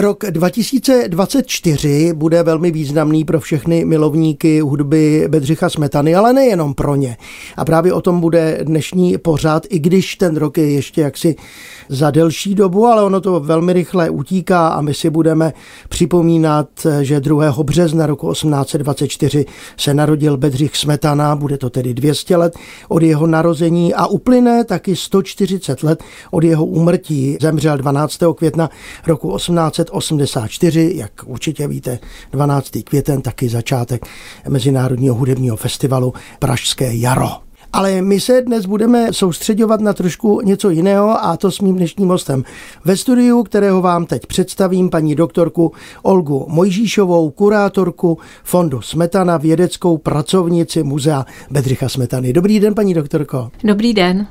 Rok 2024 bude velmi významný pro všechny milovníky hudby Bedřicha Smetany, ale nejenom pro ně. A právě o tom bude dnešní pořád, i když ten rok je ještě jaksi za delší dobu, ale ono to velmi rychle utíká a my si budeme připomínat, že 2. března roku 1824 se narodil Bedřich Smetana, bude to tedy 200 let od jeho narození a uplyne taky 140 let od jeho úmrtí. Zemřel 12. května roku 1884, jak určitě víte, 12. květen taky začátek Mezinárodního hudebního festivalu Pražské jaro. Ale my se dnes budeme soustředovat na trošku něco jiného a to s mým dnešním hostem ve studiu, kterého vám teď představím paní doktorku Olgu Mojžíšovou, kurátorku Fondu Smetana, vědeckou pracovnici Muzea Bedřicha Smetany. Dobrý den, paní doktorko. Dobrý den.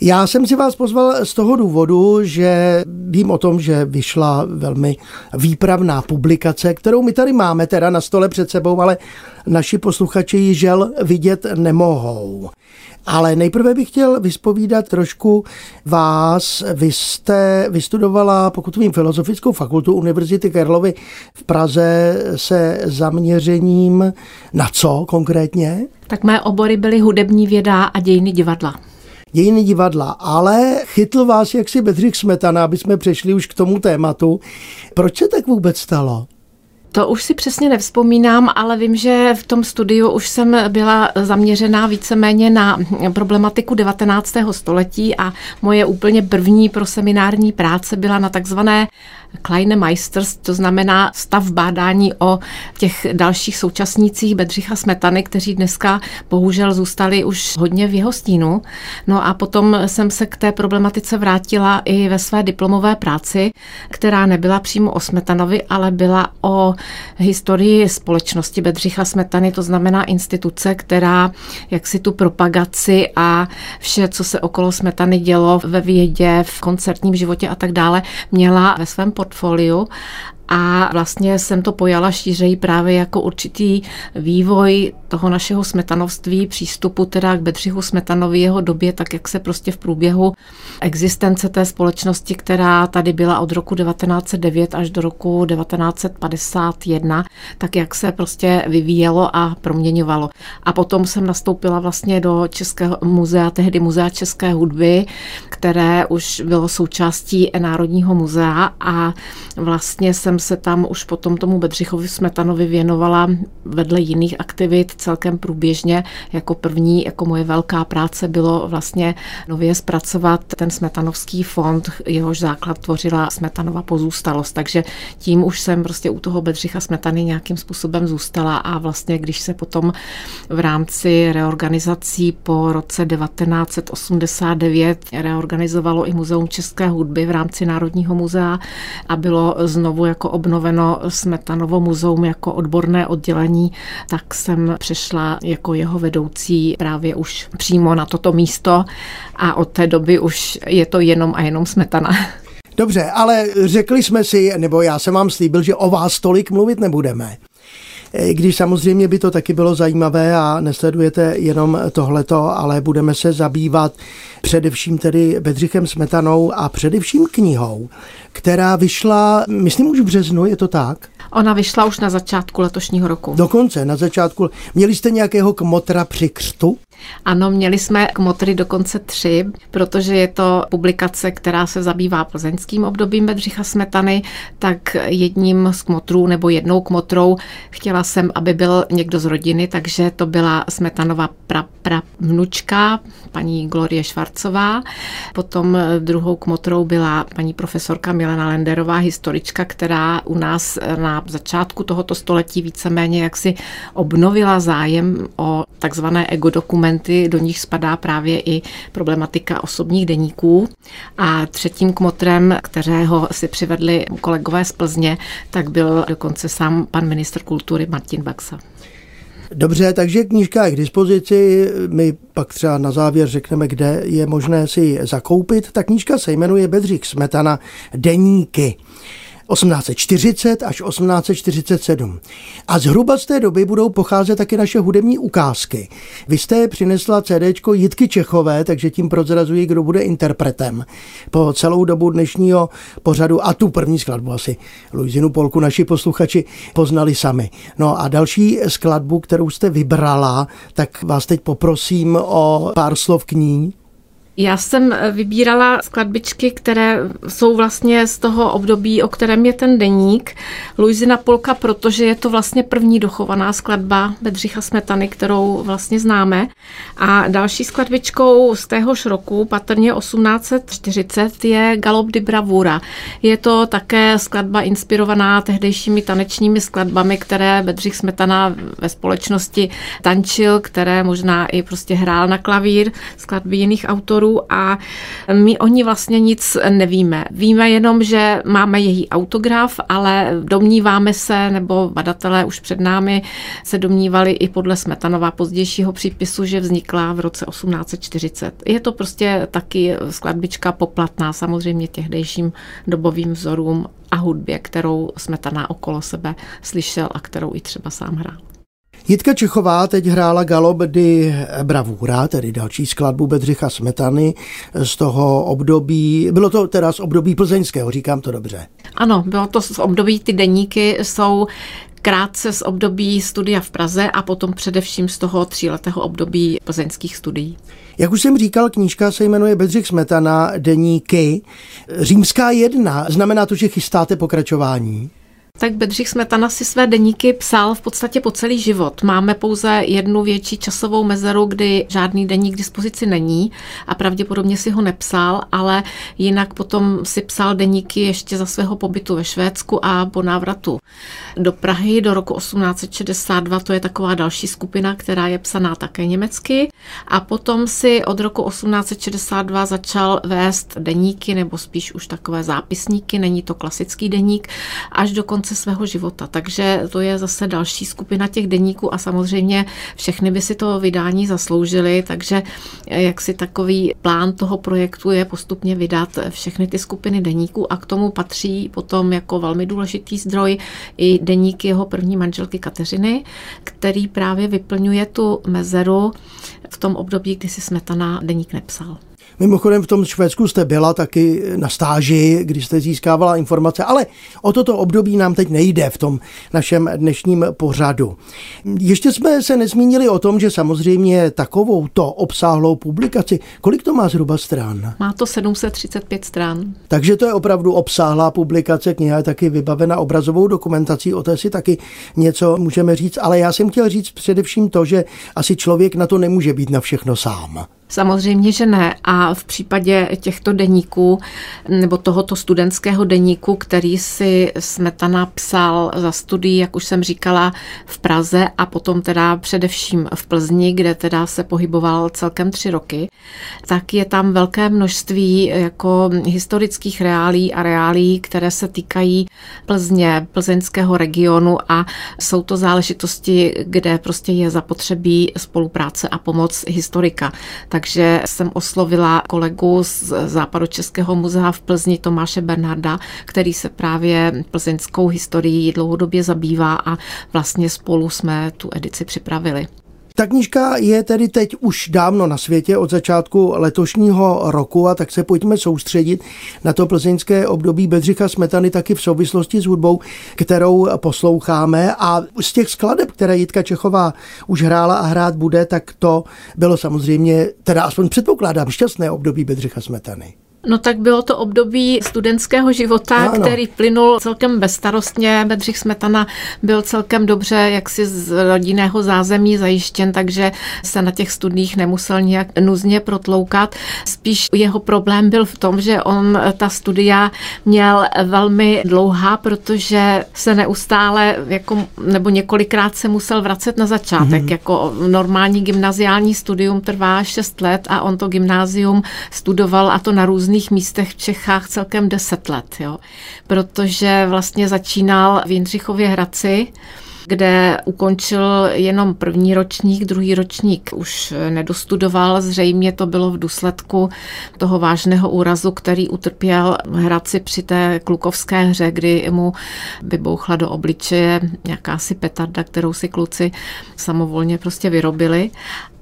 Já jsem si vás pozval z toho důvodu, že vím o tom, že vyšla velmi výpravná publikace, kterou my tady máme teda na stole před sebou, ale naši posluchači ji žel vidět nemohou. Ale nejprve bych chtěl vyspovídat trošku vás. Vy jste vystudovala, pokud vím, Filozofickou fakultu Univerzity Karlovy v Praze se zaměřením na co konkrétně? Tak mé obory byly hudební věda a dějiny divadla dějiny divadla, ale chytl vás jaksi Bedřich Smetana, aby jsme přešli už k tomu tématu. Proč se tak vůbec stalo? To už si přesně nevzpomínám, ale vím, že v tom studiu už jsem byla zaměřená víceméně na problematiku 19. století a moje úplně první proseminární práce byla na takzvané Kleine Meisters, to znamená stav bádání o těch dalších současnících Bedřicha Smetany, kteří dneska bohužel zůstali už hodně v jeho stínu. No a potom jsem se k té problematice vrátila i ve své diplomové práci, která nebyla přímo o Smetanovi, ale byla o historii společnosti Bedřicha Smetany, to znamená instituce, která jak si tu propagaci a vše, co se okolo Smetany dělo ve vědě, v koncertním životě a tak dále, měla ve svém portfoliu a vlastně jsem to pojala šířeji právě jako určitý vývoj toho našeho smetanovství, přístupu teda k Bedřichu Smetanovi jeho době, tak jak se prostě v průběhu existence té společnosti, která tady byla od roku 1909 až do roku 1951, tak jak se prostě vyvíjelo a proměňovalo. A potom jsem nastoupila vlastně do Českého muzea, tehdy Muzea České hudby, které už bylo součástí Národního muzea a vlastně jsem se tam už potom tomu Bedřichovi Smetanovi věnovala vedle jiných aktivit celkem průběžně. Jako první, jako moje velká práce bylo vlastně nově zpracovat ten Smetanovský fond, jehož základ tvořila Smetanova pozůstalost. Takže tím už jsem prostě u toho Bedřicha Smetany nějakým způsobem zůstala a vlastně když se potom v rámci reorganizací po roce 1989 reorganizovalo i Muzeum České hudby v rámci Národního muzea a bylo znovu jako obnoveno Smetanovo muzeum jako odborné oddělení, tak jsem přešla jako jeho vedoucí právě už přímo na toto místo a od té doby už je to jenom a jenom Smetana. Dobře, ale řekli jsme si, nebo já jsem vám slíbil, že o vás tolik mluvit nebudeme. Když samozřejmě by to taky bylo zajímavé a nesledujete jenom tohleto, ale budeme se zabývat především tedy Bedřichem Smetanou a především knihou, která vyšla, myslím už v březnu, je to tak? Ona vyšla už na začátku letošního roku. Dokonce, na začátku. Měli jste nějakého kmotra při křtu? Ano, měli jsme kmotry dokonce tři, protože je to publikace, která se zabývá plzeňským obdobím Bedřicha Smetany, tak jedním z kmotrů nebo jednou kmotrou chtěla jsem, aby byl někdo z rodiny, takže to byla Smetanova pra, pra vnučka, paní Glorie Švarcová. Potom druhou kmotrou byla paní profesorka Milena Lenderová, historička, která u nás na začátku tohoto století víceméně jaksi obnovila zájem o takzvané ego dokumenty, do nich spadá právě i problematika osobních deníků. A třetím kmotrem, kterého si přivedli kolegové z Plzně, tak byl dokonce sám pan ministr kultury Martin Baxa. Dobře, takže knížka je k dispozici, my pak třeba na závěr řekneme, kde je možné si ji zakoupit. Ta knížka se jmenuje Bedřich Smetana Deníky. 1840 až 1847. A zhruba z té doby budou pocházet taky naše hudební ukázky. Vy jste přinesla CDčko Jitky Čechové, takže tím prozrazují, kdo bude interpretem. Po celou dobu dnešního pořadu a tu první skladbu asi Luizinu Polku naši posluchači poznali sami. No a další skladbu, kterou jste vybrala, tak vás teď poprosím o pár slov k ní. Já jsem eh, vybírala skladbičky, které jsou vlastně z toho období, o kterém je ten deník. Luizina Polka, protože je to vlastně první dochovaná skladba Bedřicha Smetany, kterou vlastně známe. A další skladbičkou z téhož roku, patrně 1840, je Galop di Bravura. Je to také skladba inspirovaná tehdejšími tanečními skladbami, které Bedřich Smetana ve společnosti tančil, které možná i prostě hrál na klavír, skladby jiných autorů autorů a my o ní vlastně nic nevíme. Víme jenom, že máme její autograf, ale domníváme se, nebo badatelé už před námi se domnívali i podle Smetanova pozdějšího přípisu, že vznikla v roce 1840. Je to prostě taky skladbička poplatná samozřejmě tehdejším dobovým vzorům a hudbě, kterou Smetana okolo sebe slyšel a kterou i třeba sám hrál. Jitka Čechová teď hrála Galob di Bravura, tedy další skladbu Bedřicha Smetany z toho období, bylo to teda z období plzeňského, říkám to dobře. Ano, bylo to z období, ty deníky jsou krátce z období studia v Praze a potom především z toho tříletého období plzeňských studií. Jak už jsem říkal, knížka se jmenuje Bedřich Smetana, deníky. Římská jedna, znamená to, že chystáte pokračování? Tak Bedřich Smetana si své deníky psal v podstatě po celý život. Máme pouze jednu větší časovou mezeru, kdy žádný deník k dispozici není a pravděpodobně si ho nepsal, ale jinak potom si psal deníky ještě za svého pobytu ve Švédsku a po návratu do Prahy do roku 1862. To je taková další skupina, která je psaná také německy. A potom si od roku 1862 začal vést deníky, nebo spíš už takové zápisníky, není to klasický deník, až do konce konce svého života. Takže to je zase další skupina těch deníků a samozřejmě všechny by si to vydání zasloužili, takže jak si takový plán toho projektu je postupně vydat všechny ty skupiny deníků a k tomu patří potom jako velmi důležitý zdroj i deník jeho první manželky Kateřiny, který právě vyplňuje tu mezeru v tom období, kdy si Smetana deník nepsal. Mimochodem v tom Švédsku jste byla taky na stáži, když jste získávala informace, ale o toto období nám teď nejde v tom našem dnešním pořadu. Ještě jsme se nezmínili o tom, že samozřejmě takovou to obsáhlou publikaci, kolik to má zhruba stran? Má to 735 stran. Takže to je opravdu obsáhlá publikace, kniha je taky vybavena obrazovou dokumentací, o té si taky něco můžeme říct, ale já jsem chtěl říct především to, že asi člověk na to nemůže být na všechno sám. Samozřejmě, že ne. A v případě těchto deníků nebo tohoto studentského deníku, který si Smetana psal za studií, jak už jsem říkala, v Praze a potom teda především v Plzni, kde teda se pohyboval celkem tři roky, tak je tam velké množství jako historických reálí a reálí, které se týkají Plzně, plzeňského regionu a jsou to záležitosti, kde prostě je zapotřebí spolupráce a pomoc historika. Tak takže jsem oslovila kolegu z Západočeského muzea v Plzni Tomáše Bernarda, který se právě plzeňskou historií dlouhodobě zabývá a vlastně spolu jsme tu edici připravili. Ta knížka je tedy teď už dávno na světě od začátku letošního roku a tak se pojďme soustředit na to plzeňské období Bedřicha Smetany taky v souvislosti s hudbou, kterou posloucháme a z těch skladeb, které Jitka Čechová už hrála a hrát bude, tak to bylo samozřejmě, teda aspoň předpokládám, šťastné období Bedřicha Smetany. No tak bylo to období studentského života, ano. který plynul celkem bezstarostně. Bedřich Smetana byl celkem dobře jaksi z rodinného zázemí zajištěn, takže se na těch studiích nemusel nějak nuzně protloukat. Spíš jeho problém byl v tom, že on ta studia měl velmi dlouhá, protože se neustále jako, nebo několikrát se musel vracet na začátek. Mm-hmm. Jako normální gymnaziální studium trvá 6 let a on to gymnázium studoval a to na různých různých místech v Čechách celkem deset let, jo. protože vlastně začínal v Jindřichově Hradci, kde ukončil jenom první ročník, druhý ročník už nedostudoval. Zřejmě to bylo v důsledku toho vážného úrazu, který utrpěl Hradci při té klukovské hře, kdy mu vybouchla do obličeje jakási petarda, kterou si kluci samovolně prostě vyrobili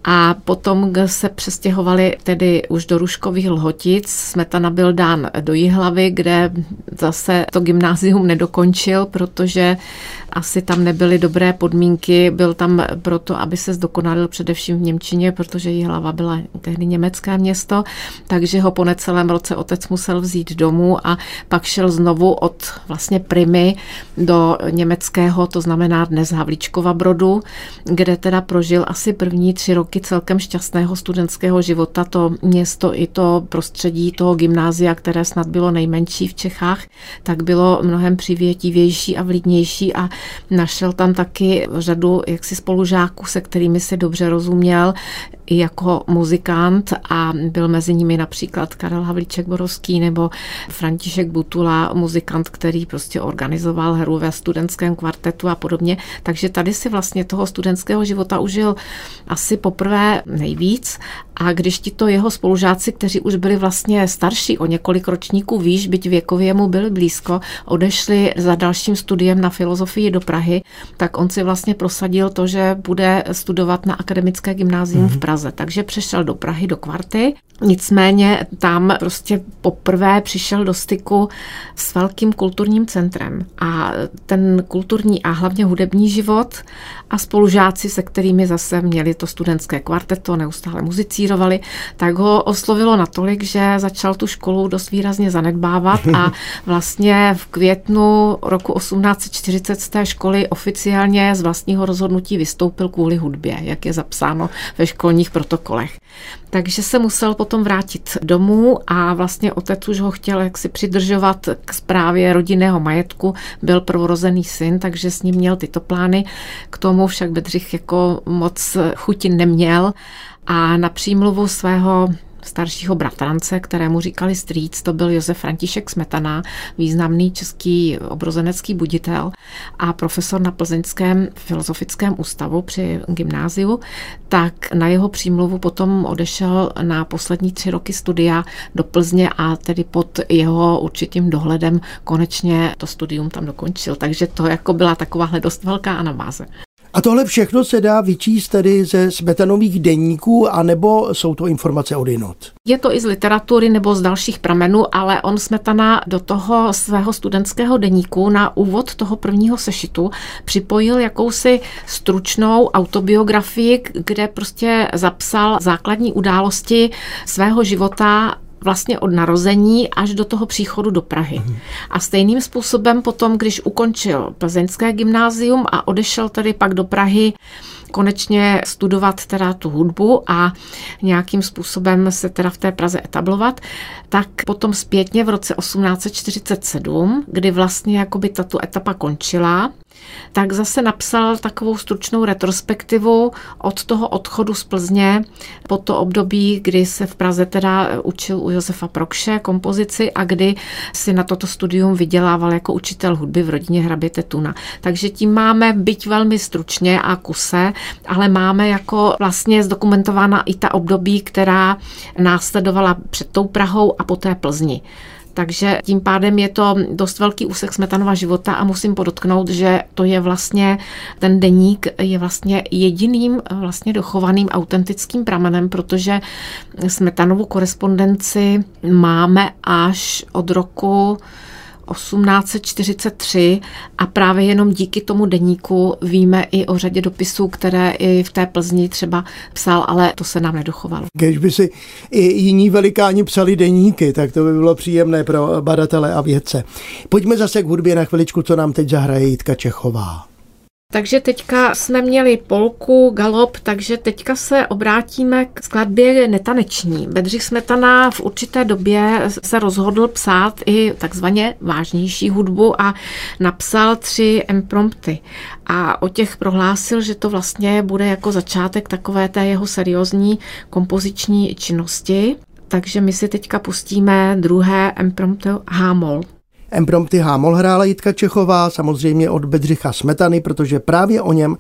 a potom se přestěhovali tedy už do Ruškových Lhotic. Smetana byl dán do Jihlavy, kde zase to gymnázium nedokončil, protože asi tam nebyly dobré podmínky. Byl tam proto, aby se zdokonalil především v Němčině, protože Jihlava byla tehdy německé město, takže ho po necelém roce otec musel vzít domů a pak šel znovu od vlastně Primy do německého, to znamená dnes Havlíčkova Brodu, kde teda prožil asi první tři roky celkem šťastného studentského života. To město i to prostředí toho gymnázia, které snad bylo nejmenší v Čechách, tak bylo mnohem přivětivější a vlídnější a Našel tam taky řadu jaksi spolužáků, se kterými si dobře rozuměl i jako muzikant a byl mezi nimi například Karel Havlíček Borovský nebo František Butula, muzikant, který prostě organizoval hru ve studentském kvartetu a podobně. Takže tady si vlastně toho studentského života užil asi poprvé nejvíc a když ti to jeho spolužáci, kteří už byli vlastně starší o několik ročníků výš, byť věkově mu byli blízko, odešli za dalším studiem na filozofii do Prahy, tak on si vlastně prosadil to, že bude studovat na akademické gymnázium mm-hmm. v mhm. Praze. Takže přešel do Prahy, do kvarty. Nicméně tam prostě poprvé přišel do styku s velkým kulturním centrem. A ten kulturní a hlavně hudební život a spolužáci, se kterými zase měli to studentské kvarteto, neustále muzicírovali, tak ho oslovilo natolik, že začal tu školu dost výrazně zanedbávat a vlastně v květnu roku 1840 z té školy oficiálně z vlastního rozhodnutí vystoupil kvůli hudbě, jak je zapsáno ve školních protokolech. Takže se musel potom vrátit domů a vlastně otec už ho chtěl jaksi přidržovat k zprávě rodinného majetku, byl prvorozený syn, takže s ním měl tyto plány. K tomu však Bedřich jako moc chuti neměl a na přímluvu svého staršího bratrance, kterému říkali strýc, to byl Josef František Smetana, významný český obrozenecký buditel a profesor na Plzeňském filozofickém ústavu při gymnáziu, tak na jeho přímluvu potom odešel na poslední tři roky studia do Plzně a tedy pod jeho určitým dohledem konečně to studium tam dokončil. Takže to jako byla takováhle dost velká anabáze. A tohle všechno se dá vyčíst tedy ze smetanových denníků, anebo jsou to informace od jinot? Je to i z literatury nebo z dalších pramenů, ale on Smetana do toho svého studentského deníku na úvod toho prvního sešitu připojil jakousi stručnou autobiografii, kde prostě zapsal základní události svého života vlastně od narození až do toho příchodu do Prahy. Mhm. A stejným způsobem potom, když ukončil plzeňské gymnázium a odešel tady pak do Prahy konečně studovat teda tu hudbu a nějakým způsobem se teda v té Praze etablovat, tak potom zpětně v roce 1847, kdy vlastně jakoby tato etapa končila, tak zase napsal takovou stručnou retrospektivu od toho odchodu z Plzně po to období, kdy se v Praze teda učil u Josefa Prokše kompozici a kdy si na toto studium vydělával jako učitel hudby v rodině hraběte Tuna. Takže tím máme byť velmi stručně a kuse, ale máme jako vlastně zdokumentována i ta období, která následovala před tou Prahou a poté Plzni. Takže tím pádem je to dost velký úsek Smetanova života a musím podotknout, že to je vlastně, ten deník je vlastně jediným vlastně dochovaným autentickým pramenem, protože Smetanovu korespondenci máme až od roku 1843 a právě jenom díky tomu deníku víme i o řadě dopisů, které i v té Plzni třeba psal, ale to se nám nedochovalo. Když by si i jiní velikáni psali deníky, tak to by bylo příjemné pro badatele a vědce. Pojďme zase k hudbě na chviličku, co nám teď zahraje Jitka Čechová. Takže teďka jsme měli polku, galop, takže teďka se obrátíme k skladbě netaneční. Bedřich Smetana v určité době se rozhodl psát i takzvaně vážnější hudbu a napsal tři imprompty. A o těch prohlásil, že to vlastně bude jako začátek takové té jeho seriózní kompoziční činnosti. Takže my si teďka pustíme druhé impromptu H-moll. Emprompty Hámol hrála Jitka Čechová, samozřejmě od Bedřicha Smetany, protože právě o něm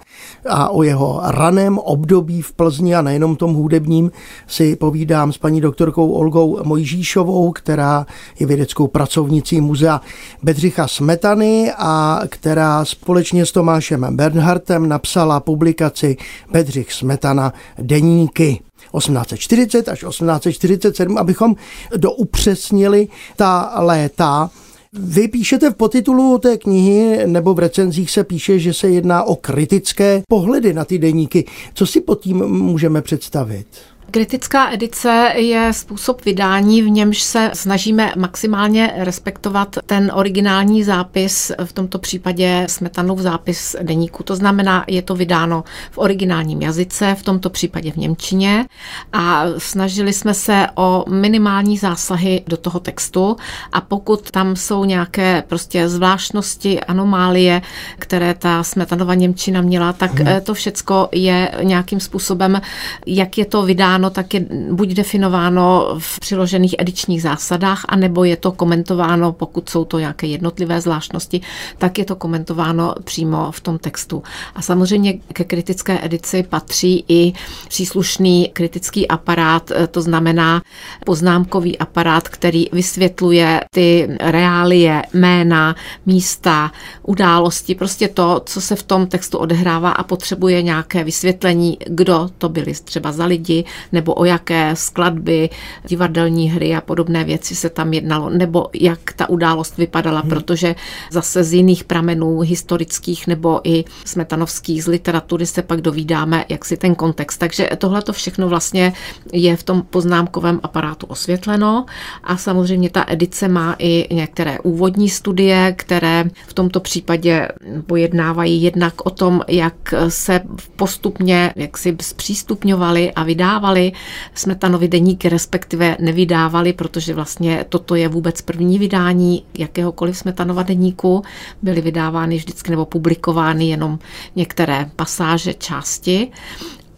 a o jeho raném období v Plzni a nejenom tom hudebním si povídám s paní doktorkou Olgou Mojžíšovou, která je vědeckou pracovnicí muzea Bedřicha Smetany a která společně s Tomášem Bernhardtem napsala publikaci Bedřich Smetana Deníky. 1840 až 1847, abychom doupřesnili ta léta. Vy píšete v podtitulu té knihy, nebo v recenzích se píše, že se jedná o kritické pohledy na ty deníky. Co si pod tím můžeme představit? Kritická edice je způsob vydání, v němž se snažíme maximálně respektovat ten originální zápis, v tomto případě Smetanův zápis deníku. To znamená, je to vydáno v originálním jazyce, v tomto případě v Němčině a snažili jsme se o minimální zásahy do toho textu a pokud tam jsou nějaké prostě zvláštnosti, anomálie, které ta Smetanova Němčina měla, tak hmm. to všecko je nějakým způsobem, jak je to vydáno definováno, tak je buď definováno v přiložených edičních zásadách, anebo je to komentováno, pokud jsou to nějaké jednotlivé zvláštnosti, tak je to komentováno přímo v tom textu. A samozřejmě ke kritické edici patří i příslušný kritický aparát, e, to znamená poznámkový aparát, který vysvětluje ty reálie, jména, místa, události, prostě to, co se v tom textu odehrává a potřebuje nějaké vysvětlení, kdo to byli třeba za lidi, nebo o jaké skladby, divadelní hry a podobné věci se tam jednalo, nebo jak ta událost vypadala, hmm. protože zase z jiných pramenů historických nebo i smetanovských z literatury se pak dovídáme, jak si ten kontext. Takže tohle to všechno vlastně je v tom poznámkovém aparátu osvětleno a samozřejmě ta edice má i některé úvodní studie, které v tomto případě pojednávají jednak o tom, jak se postupně jak si zpřístupňovali a vydávali vydávali Smetanovi deníky, respektive nevydávali, protože vlastně toto je vůbec první vydání jakéhokoliv Smetanova deníku. Byly vydávány vždycky nebo publikovány jenom některé pasáže, části.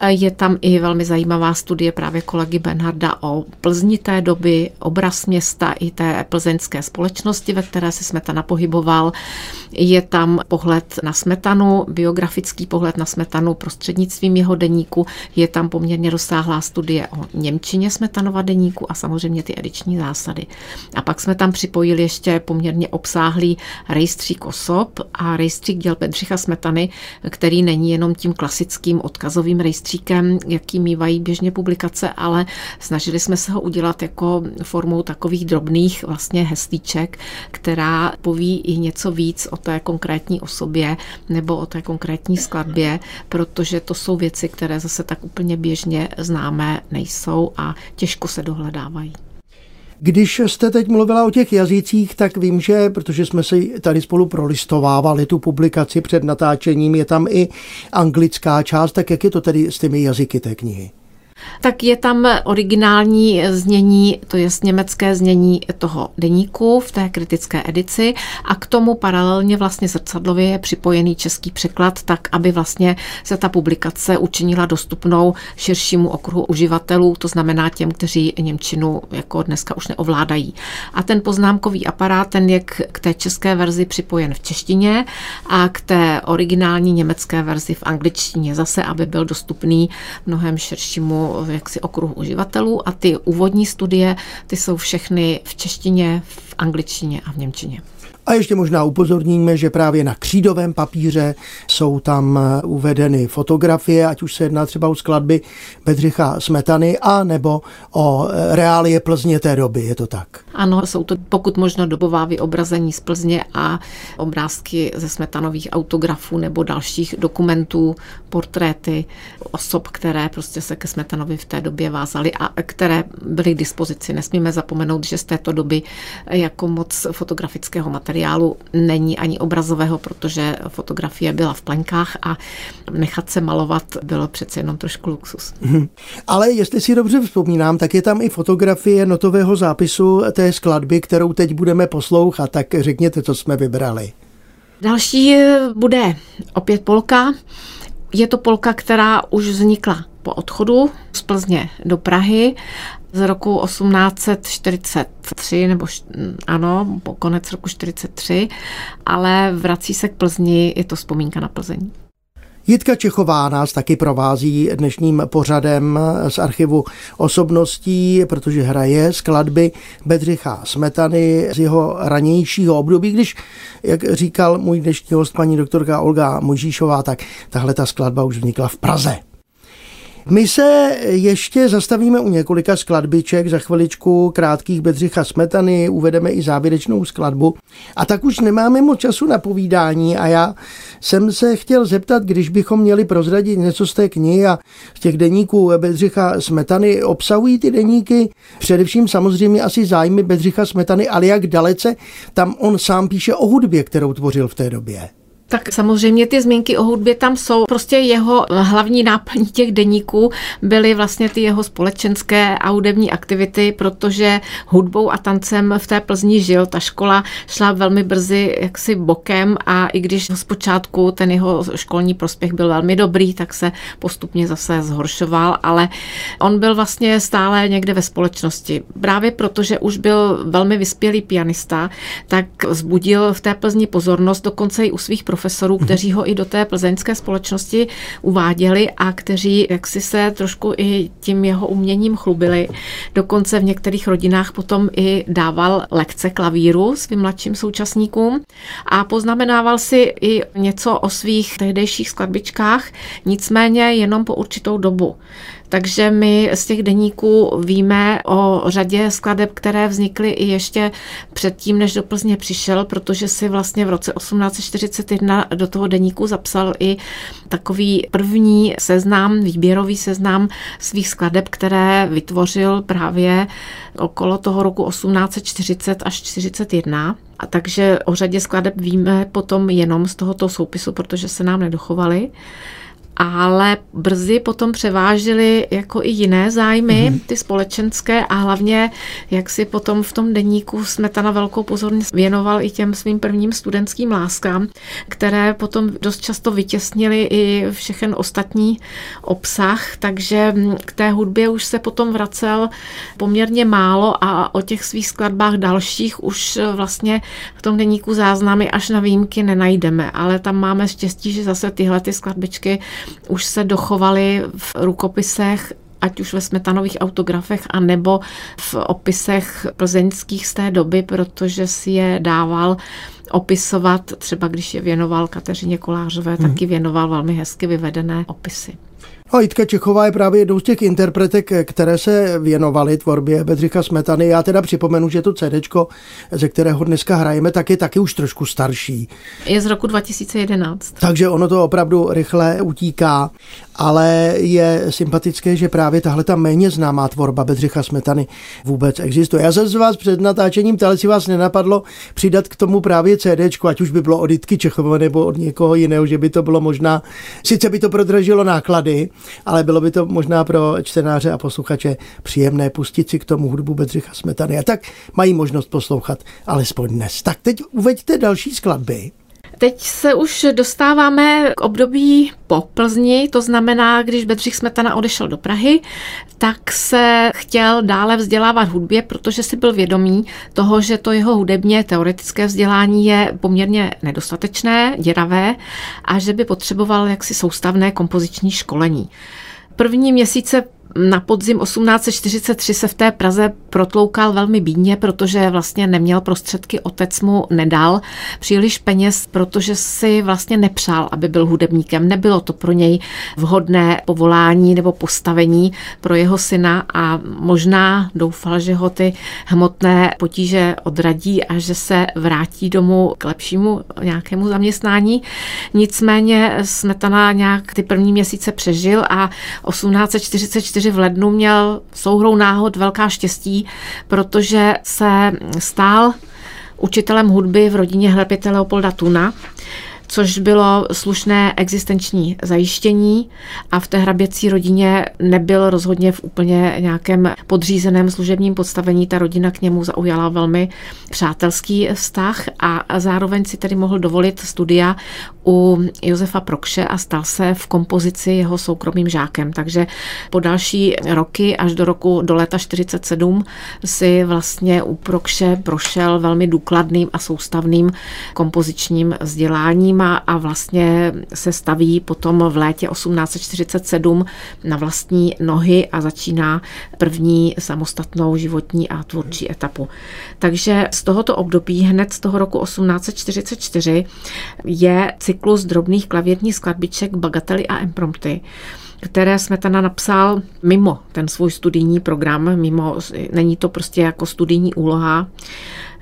Je tam i velmi zajímavá studie právě kolegy Benharda o Plzni té doby, obraz města i té plzeňské společnosti, ve které se Smetana pohyboval. Je tam pohled na Smetanu, biografický pohled na Smetanu prostřednictvím jeho deníku. Je tam poměrně rozsáhlá studie o Němčině Smetanova deníku a samozřejmě ty ediční zásady. A pak jsme tam připojili ještě poměrně obsáhlý rejstřík osob a rejstřík děl Bedřicha Smetany, který není jenom tím klasickým odkazovým rejstříkem, rejstříkem, jaký mývají běžně publikace, ale snažili jsme se ho udělat jako formou takových drobných vlastně heslíček, která poví i něco víc o té konkrétní osobě nebo o té konkrétní skladbě, protože to jsou věci, které zase tak úplně běžně známé nejsou a těžko se dohledávají. Když jste teď mluvila o těch jazycích, tak vím, že protože jsme si tady spolu prolistovávali tu publikaci před natáčením, je tam i anglická část, tak jak je to tedy s těmi jazyky té knihy? Tak je tam originální znění, to je německé znění toho deníku v té kritické edici a k tomu paralelně vlastně zrcadlově je připojený český překlad, tak aby vlastně se ta publikace učinila dostupnou širšímu okruhu uživatelů, to znamená těm, kteří Němčinu jako dneska už neovládají. A ten poznámkový aparát, ten je k té české verzi připojen v češtině a k té originální německé verzi v angličtině, zase, aby byl dostupný mnohem širšímu jaksi okruhu uživatelů a ty úvodní studie, ty jsou všechny v češtině, v angličtině a v němčině. A ještě možná upozorníme, že právě na křídovém papíře jsou tam uvedeny fotografie, ať už se jedná třeba o skladby Bedřicha Smetany a nebo o reálie Plzně té doby, je to tak? Ano, jsou to pokud možno dobová vyobrazení z Plzně a obrázky ze Smetanových autografů nebo dalších dokumentů, portréty osob, které prostě se ke Smetanovi v té době vázaly a které byly k dispozici. Nesmíme zapomenout, že z této doby jako moc fotografického materiálu materiálu není ani obrazového, protože fotografie byla v plenkách a nechat se malovat bylo přece jenom trošku luxus. Hmm. Ale jestli si dobře vzpomínám, tak je tam i fotografie notového zápisu té skladby, kterou teď budeme poslouchat, tak řekněte, co jsme vybrali. Další bude opět polka. Je to polka, která už vznikla po odchodu z Plzně do Prahy z roku 1843, nebo ano, po konec roku 43, ale vrací se k Plzni, je to vzpomínka na Plzeň. Jitka Čechová nás taky provází dnešním pořadem z archivu osobností, protože hraje skladby Bedřicha Smetany z jeho ranějšího období, když, jak říkal můj dnešní host, paní doktorka Olga Možíšová, tak tahle ta skladba už vznikla v Praze. My se ještě zastavíme u několika skladbiček, za chviličku krátkých Bedřicha Smetany, uvedeme i závěrečnou skladbu. A tak už nemáme moc času na povídání a já jsem se chtěl zeptat, když bychom měli prozradit něco z té knihy a z těch deníků Bedřicha Smetany, obsahují ty deníky především samozřejmě asi zájmy Bedřicha Smetany, ale jak dalece tam on sám píše o hudbě, kterou tvořil v té době. Tak samozřejmě ty zmínky o hudbě tam jsou. Prostě jeho hlavní náplní těch deníků byly vlastně ty jeho společenské a hudební aktivity, protože hudbou a tancem v té Plzni žil. Ta škola šla velmi brzy jaksi bokem a i když zpočátku ten jeho školní prospěch byl velmi dobrý, tak se postupně zase zhoršoval, ale on byl vlastně stále někde ve společnosti. Právě protože už byl velmi vyspělý pianista, tak vzbudil v té Plzni pozornost, dokonce i u svých profesorů, kteří ho i do té plzeňské společnosti uváděli a kteří jaksi se trošku i tím jeho uměním chlubili. Dokonce v některých rodinách potom i dával lekce klavíru svým mladším současníkům a poznamenával si i něco o svých tehdejších skladbičkách, nicméně jenom po určitou dobu. Takže my z těch deníků víme o řadě skladeb, které vznikly i ještě předtím, než do Plzně přišel, protože si vlastně v roce 1841 do toho deníku zapsal i takový první seznam, výběrový seznam svých skladeb, které vytvořil právě okolo toho roku 1840 až 41. A takže o řadě skladeb víme potom jenom z tohoto soupisu, protože se nám nedochovaly ale brzy potom převážily jako i jiné zájmy, mm-hmm. ty společenské a hlavně, jak si potom v tom deníku Smetana velkou pozornost věnoval i těm svým prvním studentským láskám, které potom dost často vytěsnili i všechen ostatní obsah, takže k té hudbě už se potom vracel poměrně málo a o těch svých skladbách dalších už vlastně v tom deníku záznamy až na výjimky nenajdeme, ale tam máme štěstí, že zase tyhle ty skladbičky už se dochovaly v rukopisech ať už ve smetanových autografech, anebo v opisech plzeňských z té doby, protože si je dával opisovat, třeba když je věnoval Kateřině Kolářové, hmm. taky věnoval velmi hezky vyvedené opisy. A Jitka Čechová je právě jednou z těch interpretek, které se věnovaly tvorbě Bedřicha Smetany. Já teda připomenu, že to CD, ze kterého dneska hrajeme, tak je taky už trošku starší. Je z roku 2011. Takže ono to opravdu rychle utíká, ale je sympatické, že právě tahle ta méně známá tvorba Bedřicha Smetany vůbec existuje. Já jsem z vás před natáčením tele si vás nenapadlo přidat k tomu právě CD, ať už by bylo od Jitky Čechové nebo od někoho jiného, že by to bylo možná, sice by to prodražilo náklady, ale bylo by to možná pro čtenáře a posluchače příjemné pustit si k tomu hudbu Bedřicha Smetany. A tak mají možnost poslouchat alespoň dnes. Tak teď uveďte další skladby. Teď se už dostáváme k období po Plzni, to znamená, když Bedřich Smetana odešel do Prahy, tak se chtěl dále vzdělávat hudbě, protože si byl vědomý toho, že to jeho hudebně teoretické vzdělání je poměrně nedostatečné, děravé a že by potřeboval jaksi soustavné kompoziční školení. První měsíce na podzim 1843 se v té Praze protloukal velmi bídně, protože vlastně neměl prostředky, otec mu nedal příliš peněz, protože si vlastně nepřál, aby byl hudebníkem. Nebylo to pro něj vhodné povolání nebo postavení pro jeho syna a možná doufal, že ho ty hmotné potíže odradí a že se vrátí domů k lepšímu nějakému zaměstnání. Nicméně Smetana nějak ty první měsíce přežil a 1844 v lednu měl souhrou náhod velká štěstí, protože se stál učitelem hudby v rodině hlepěte Leopolda Tuna, což bylo slušné existenční zajištění a v té hraběcí rodině nebyl rozhodně v úplně nějakém podřízeném služebním podstavení. Ta rodina k němu zaujala velmi přátelský vztah a zároveň si tedy mohl dovolit studia u Josefa Prokše a stal se v kompozici jeho soukromým žákem. Takže po další roky až do roku do léta 47 si vlastně u Prokše prošel velmi důkladným a soustavným kompozičním vzděláním a, a vlastně se staví potom v létě 1847 na vlastní nohy a začíná první samostatnou životní a tvůrčí etapu. Takže z tohoto období, hned z toho roku 1844, je cyklus drobných klavírních skladbiček Bagately a Imprompty které Smetana napsal mimo ten svůj studijní program, mimo, není to prostě jako studijní úloha,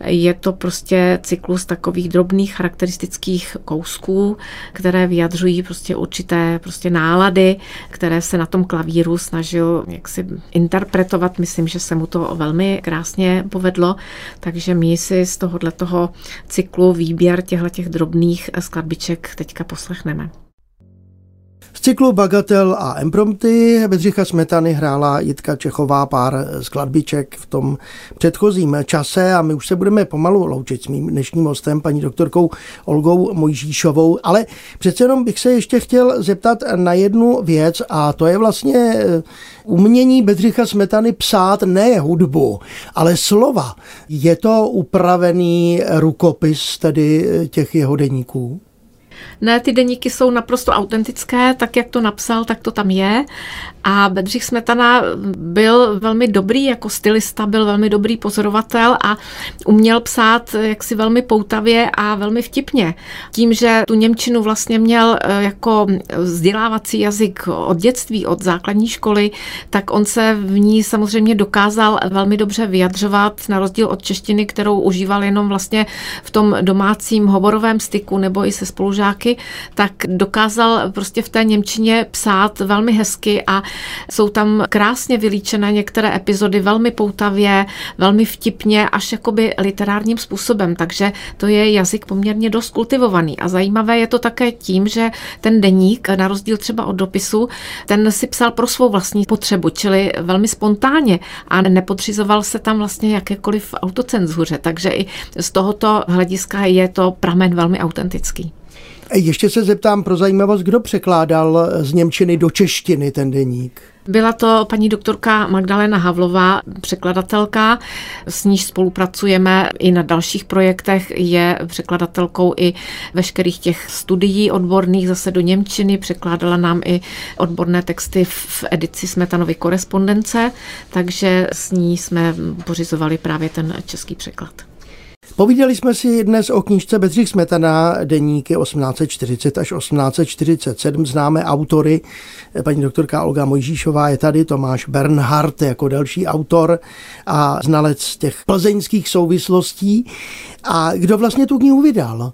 je to prostě cyklus takových drobných charakteristických kousků, které vyjadřují prostě určité prostě nálady, které se na tom klavíru snažil jaksi interpretovat. Myslím, že se mu to velmi krásně povedlo, takže my si z tohohle toho cyklu výběr těchto těch drobných skladbiček teďka poslechneme cyklu Bagatel a Emprompty Bedřicha Smetany hrála Jitka Čechová pár skladbiček v tom předchozím čase a my už se budeme pomalu loučit s mým dnešním hostem, paní doktorkou Olgou Mojžíšovou, ale přece jenom bych se ještě chtěl zeptat na jednu věc a to je vlastně eh, umění Bedřicha Smetany psát ne hudbu, ale slova. Je to upravený rukopis tedy těch jeho deníků? Ne, ty deníky jsou naprosto autentické, tak jak to napsal, tak to tam je. A Bedřich Smetana byl velmi dobrý jako stylista, byl velmi dobrý pozorovatel a uměl psát jaksi velmi poutavě a velmi vtipně. Tím, že tu Němčinu vlastně měl eh, jako vzdělávací jazyk od dětství, od základní školy, tak on se v ní samozřejmě dokázal velmi dobře vyjadřovat, na rozdíl od češtiny, kterou užíval jenom vlastně v tom domácím hovorovém styku nebo i se spolužáky, tak dokázal prostě v té Němčině psát velmi hezky a jsou tam krásně vylíčené některé epizody velmi poutavě, velmi vtipně, až jakoby literárním způsobem, takže to je jazyk poměrně dost kultivovaný. A zajímavé je to také tím, že ten deník, na rozdíl třeba od dopisu, ten si psal pro svou vlastní potřebu, čili velmi spontánně a nepodřizoval se tam vlastně jakékoliv autocenzuře. Takže i z tohoto hlediska je to pramen velmi autentický. Ještě se zeptám pro zajímavost, kdo překládal z Němčiny do češtiny ten deník? Byla to paní doktorka Magdalena Havlová, překladatelka, s níž spolupracujeme i na dalších projektech. Je překladatelkou i veškerých těch studií odborných zase do Němčiny. Překládala nám i odborné texty v edici Smetanovy korespondence, takže s ní jsme pořizovali právě ten český překlad. Povídali jsme si dnes o knížce Bedřich Smetana, deníky 1840 až 1847. Známe autory, paní doktorka Olga Mojžíšová je tady, Tomáš Bernhardt jako další autor a znalec těch plzeňských souvislostí. A kdo vlastně tu knihu vydal?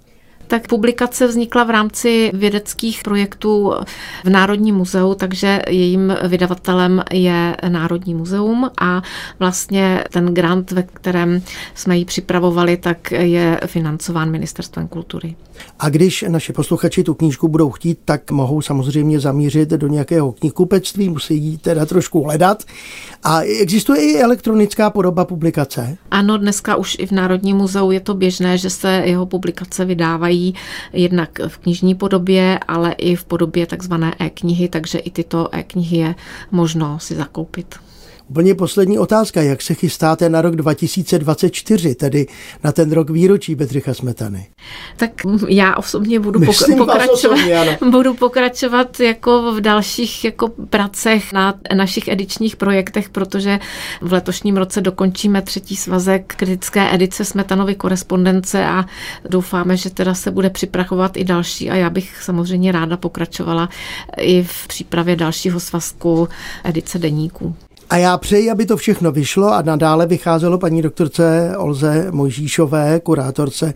Tak publikace vznikla v rámci vědeckých projektů v Národním muzeu, takže jejím vydavatelem je Národní muzeum a vlastně ten grant, ve kterém jsme ji připravovali, tak je financován Ministerstvem kultury. A když naši posluchači tu knížku budou chtít, tak mohou samozřejmě zamířit do nějakého knihkupectví, musí ji teda trošku hledat. A existuje i elektronická podoba publikace? Ano, dneska už i v Národním muzeu je to běžné, že se jeho publikace vydávají jednak v knižní podobě, ale i v podobě takzvané e-knihy, takže i tyto e-knihy je možno si zakoupit. Úplně poslední otázka. Jak se chystáte na rok 2024, tedy na ten rok výročí Bedřicha Smetany? Tak já osobně budu pok- pokračovat, osobně, budu pokračovat jako v dalších jako pracech na našich edičních projektech, protože v letošním roce dokončíme třetí svazek kritické edice Smetanovy korespondence a doufáme, že teda se bude připravovat i další a já bych samozřejmě ráda pokračovala i v přípravě dalšího svazku edice deníků. A já přeji, aby to všechno vyšlo a nadále vycházelo paní doktorce Olze Mojžíšové, kurátorce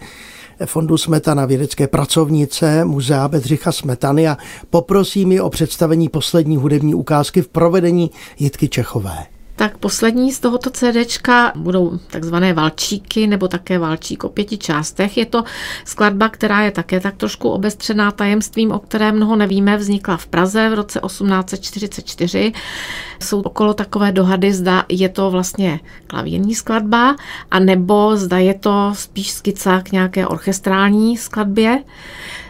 Fondu Smetana vědecké pracovnice Muzea Bedřicha Smetany a poprosím ji o představení poslední hudební ukázky v provedení Jitky Čechové. Tak poslední z tohoto CDčka budou takzvané valčíky nebo také valčík o pěti částech. Je to skladba, která je také tak trošku obestřená tajemstvím, o které mnoho nevíme. Vznikla v Praze v roce 1844. Jsou okolo takové dohady, zda je to vlastně klavírní skladba, a nebo zda je to spíš skica k nějaké orchestrální skladbě.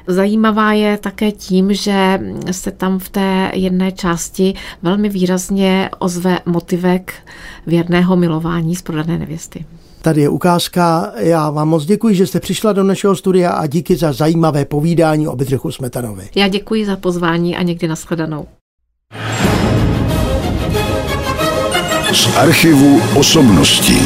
Zajímavá je také tím, že se tam v té jedné části velmi výrazně ozve motivek věrného milování z prodané nevěsty. Tady je ukázka. Já vám moc děkuji, že jste přišla do našeho studia a díky za zajímavé povídání o Bedřichu Smetanovi. Já děkuji za pozvání a někdy nashledanou. Z archivu osobností.